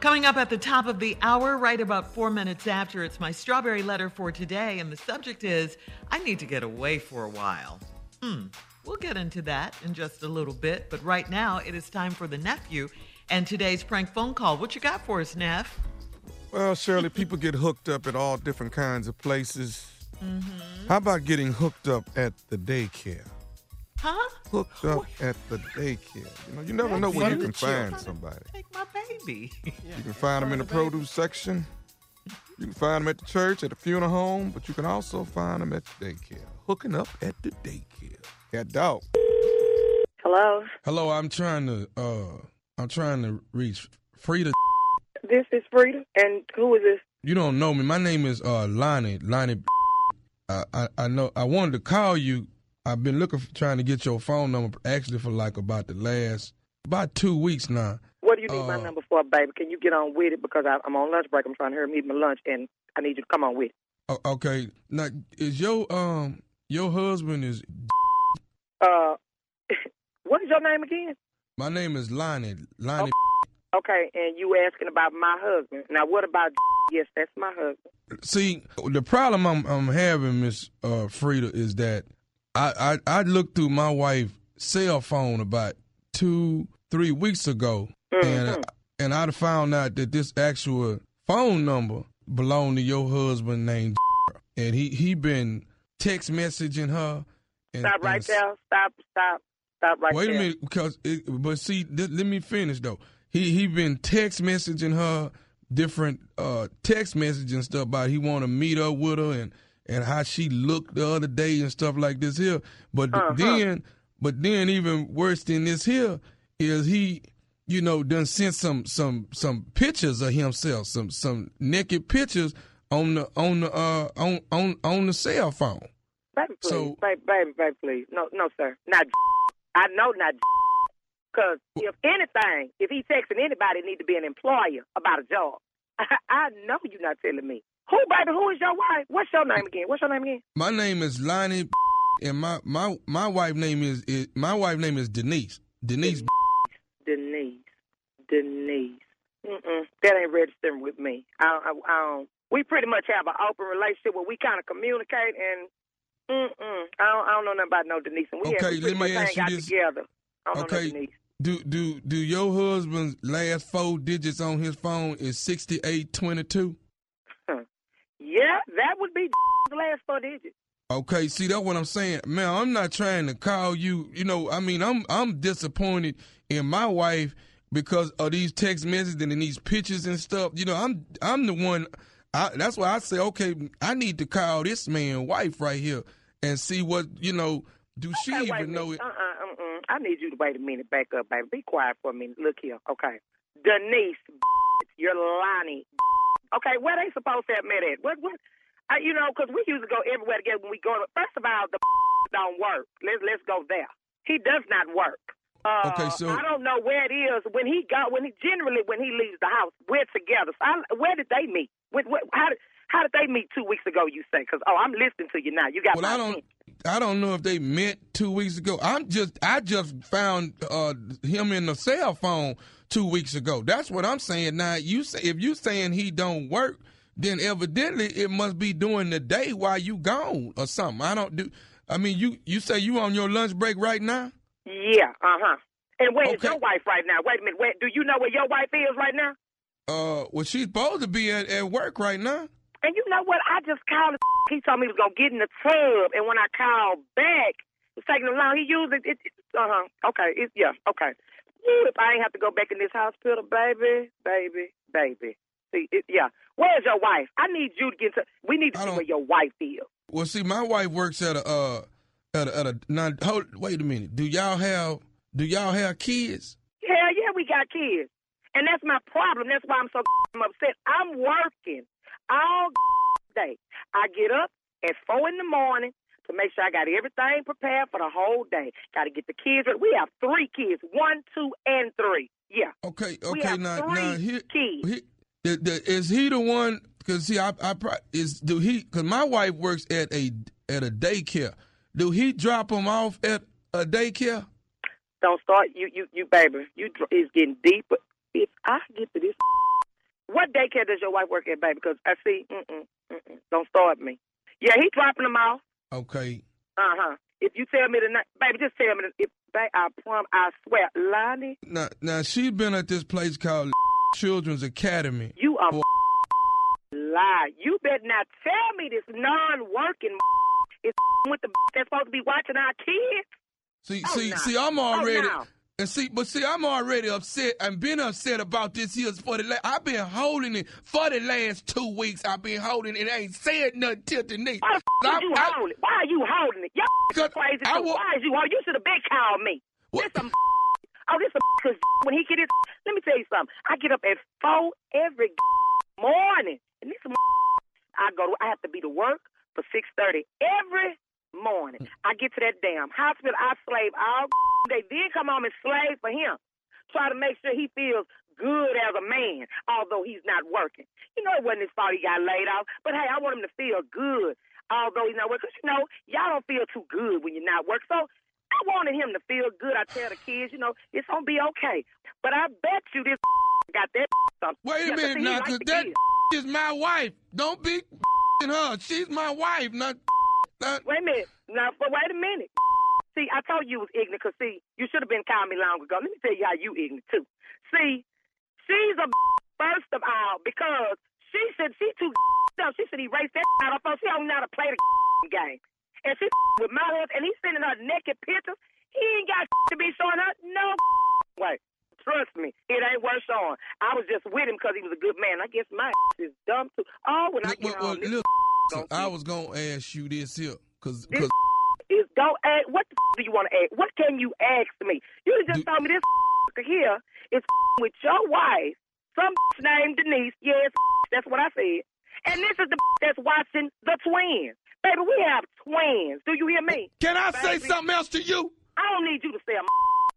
Coming up at the top of the hour, right about four minutes after, it's my strawberry letter for today, and the subject is I need to get away for a while. Hmm, we'll get into that in just a little bit, but right now it is time for the nephew and today's prank phone call. What you got for us, Neff? Well, Shirley, people get hooked up at all different kinds of places. Mm-hmm. How about getting hooked up at the daycare? Huh? Hooked up at the daycare. You know, you never know where you can find somebody. Take my baby. You can find them in the produce section. You can find them at the church, at the funeral home, but you can also find them at the daycare. Hooking up at the daycare. Cat dog. Hello, Hello, I'm trying to uh I'm trying to reach Frida. this is Frida, and who is this? You don't know me. My name is uh Lonnie. Lonnie I, I I know I wanted to call you. I've been looking for trying to get your phone number actually for like about the last about two weeks now. What do you need my Uh, number for, baby? Can you get on with it because I, I'm on lunch break. I'm trying to hurry me eat my lunch, and I need you to come on with it. Okay. Now is your um your husband is Uh, what is your name again? my name is Lonnie. Lonnie Okay, and you asking about my husband. Now, what about? Yes, that's my husband. See, the problem I'm I'm having, Miss uh, Frida, is that I, I I looked through my wife's cell phone about two three weeks ago, and and I'd found out that this actual phone number belonged to your husband named, and he he been text messaging her. And, Stop right and- there. Stop. Stop. Stop right Wait there. Wait a minute, because it, but see, th- let me finish though. He he been text messaging her different uh text messages and stuff about he want to meet up with her and and how she looked the other day and stuff like this here. But Uh-huh. then, but then even worse than this here is he, you know, done sent some some some pictures of himself, some some naked pictures on the on the uh on on on the cell phone. Baby, please. So- baby, baby, baby, please. No, no, sir. Not. I know not. Because if anything, if he texting anybody, it need to be an employer about a job. I, know you're not telling me. Who, baby? Who is your wife? What's your name again? What's your name again? My name is Lonnie, and my my my wife name is, is my wife name is Denise. Denise. Denise. Denise. Mm-mm. That ain't registering with me. I, I, I don't. We pretty much have an open relationship where we kind of communicate and. Mm-mm. I don't, I don't know nothing about no Denise. And we have, Okay, we let me ask you this. together. I don't Okay. no Denise. Do do do your husband's last four digits on his phone is sixty eight twenty two? That would be the last four digits. Okay, see that's what I'm saying, man. I'm not trying to call you. You know, I mean, I'm I'm disappointed in my wife because of these text messages and these pictures and stuff. You know, I'm I'm the one. I, that's why I say, okay, I need to call this man wife right here and see what you know. Do she Okay, even know it? Uh-uh, uh-uh. I need you to wait a minute. Back up, baby. Be quiet for a minute. Look here. Okay. Denise, you're Lonnie. Okay, where they supposed to have met at? What, what? Because we used to go everywhere together when we go to. First of all, the don't work. Let's let's go there. He does not work. Uh, Okay, so- I don't know where it is when he got when he generally when he leaves the house. We're together. So I, where did they meet? When, how did how did they meet two weeks ago? You say? Because oh, I'm listening to you now. You got Well, I don't. I don't know if they met two weeks ago. I'm just. I just found uh, him in the cell phone two weeks ago. That's what I'm saying. Now, you say if you saying he don't work, then evidently it must be during the day while you gone or something. I don't do. I mean, you you say you on your lunch break right now? Yeah, uh huh. And where's Okay. your wife right now? Wait a minute. Where, do you know where your wife is right now? Uh, well, she's supposed to be at, at work right now. And you know what? I just called. him. He told me he was gonna get in the tub, and when I called back, it was taking him long. He used it. it, uh huh. Okay. It, yeah. Okay. If I ain't have to go back in this hospital, baby, baby, baby. See, it, yeah. Where's your wife? I need you to get to. We need to see where your wife is. Well, see, my wife works at a uh at a, at a now. Hold, wait a minute. Do y'all have do y'all have kids? Hell yeah, we got kids. And that's my problem. That's why I'm so upset. I'm working all day. I get up at four in the morning to make sure I got everything prepared for the whole day. Got to get the kids. ready. We have three kids: one, two, and three. Yeah, Okay, okay. Now, three now, he, kids. He, the, the, is he the one? Because see, I, I is do he? Because my wife works at a at a daycare. Do he drop them off at a daycare? Don't start. You, you, you, baby. You it's getting deeper. If I get to this what daycare does your wife work at, baby? Because I see, mm-mm, mm-mm, don't start me. Yeah, he dropping them off. Okay. Uh huh. If you tell me tonight, baby, just tell me. The, if baby, I prom, I swear, Lonnie, Now, now she's been at this place called Children's Academy. you are lie. You better not tell me this non-working is with the that's supposed to be watching our kids. See, Oh, see, no. see, I'm Oh, already. no. And see, but see, I'm already upset and been upset about this here for the. last. I've been holding it for the last two weeks. I've been holding it. Ain't said nothing till Denise. Why the f- I- you I- holding it? Why are you holding it? Y'all crazy. I wa- Why is you holding? You should have been called me. What? Some oh, this some when he get his. Let me tell you something. I get up at four every morning, and this I go. To, I have to be to work for six thirty every morning. I get to that damn hospital. I slave all day. Then come home and slave for him. Try to make sure he feels good as a man, although he's not working. You know, it wasn't his fault he got laid off. But hey, I want him to feel good, although he's not working. Because you know, y'all don't feel too good when you're not working. So I wanted him to feel good. I tell the kids, you know, it's gonna be okay. But I bet you this got that something. Wait a minute now, cause that is my wife. Don't be her. She's my wife, not. not Wait a minute. Now, but wait a minute. See, I told you you was ignorant because, see, you should have been calling me long ago. Let me tell you how you ignorant, too. See, she's a first of all because she said she too. She said erase that out of her. She don't know how to play the game. And she with my husband, and he's sending her naked pictures. He ain't got to be showing her no way. Trust me, it ain't worth showing. I was just with him because he was a good man. I guess my is dumb, too. Oh, when I Well, get well, home, this look, I was gonna ask you this here, cause, This 'cause- is go ask what the do you want to ask? What can you ask me? You just Do- told me this here is with your wife, some named Denise. Yes, that's what I said. And this is the that's watching the twins. Baby, we have twins. Do you hear me? can I say something else to you? I don't need you to say a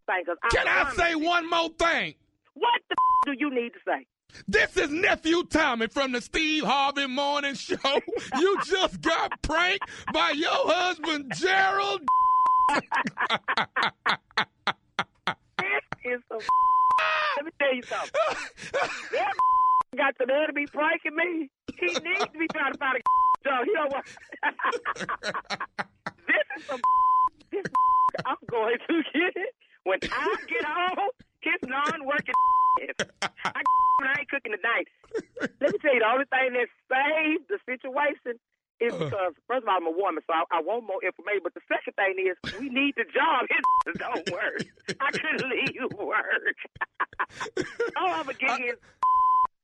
thing. Cause Can I say you- one more thing? What the do you need to say? This is nephew Tommy from the Steve Harvey Morning Show. You just got pranked by your husband Gerald. This is some. Let me tell you something. That got the nerve to be pranking me. He needs to be trying to find a job. He don't want. This is some. This I'm going to get it when I get home. His non-working. I, I ain't cooking tonight. Let me tell you, the only thing that saved the situation is uh. because, first of all, I'm a woman, so I, I want more information. But the second thing is, we need the job. It don't work. I couldn't leave work. All I'm gig is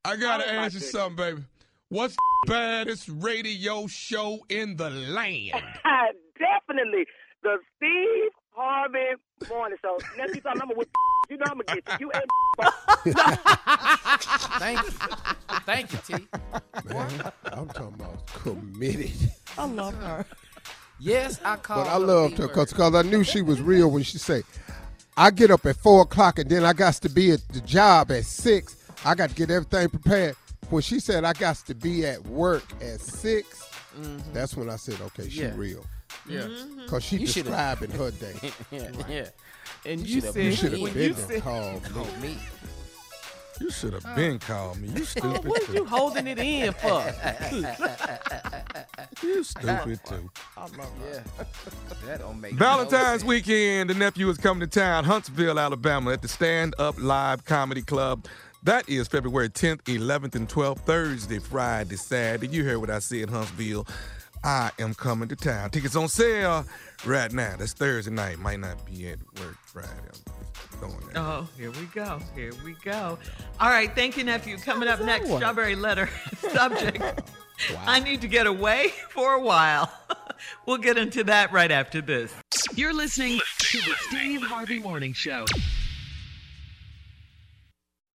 I gotta Oh, ask you something, baby. What's the baddest radio show in the land? definitely the Steve Harvey Morning Show. Next time I'm with you know I'm gonna get you. You ain't Thank you. Thank you, T. Man, I'm talking about committed. I love her. Yes, I called But I loved her B-word. because I knew she was real when she say, I get up at 4 o'clock and then I got to be at the job at 6. I got to get everything prepared. When she said I got to be at work at 6, mm-hmm. that's when I said, okay, she Yeah. real. Yeah. Mm-hmm. Because she You should've- describing her day. yeah, yeah. And You you, should've said You been should have when been you there said, called me. Me. You should have been called me. You stupid what are you holding it in for? You stupid too. I love her. Yeah. That don't make Valentine's sense. weekend, the nephew is coming to town, Huntsville, Alabama, at the Stand Up Live Comedy Club. That is February 10th, 11th, and 12th, Thursday, Friday, Saturday. You heard what I said, Huntsville. I am coming to town. Tickets on sale right now. That's Thursday night. Might not be at work Friday. I'm going there. Oh, here we go. Here we go. All right. Thank you, nephew. Coming up next, work? strawberry letter subject. I need to get away for a while. we'll get into that right after this. You're listening to the Steve Harvey Morning Show.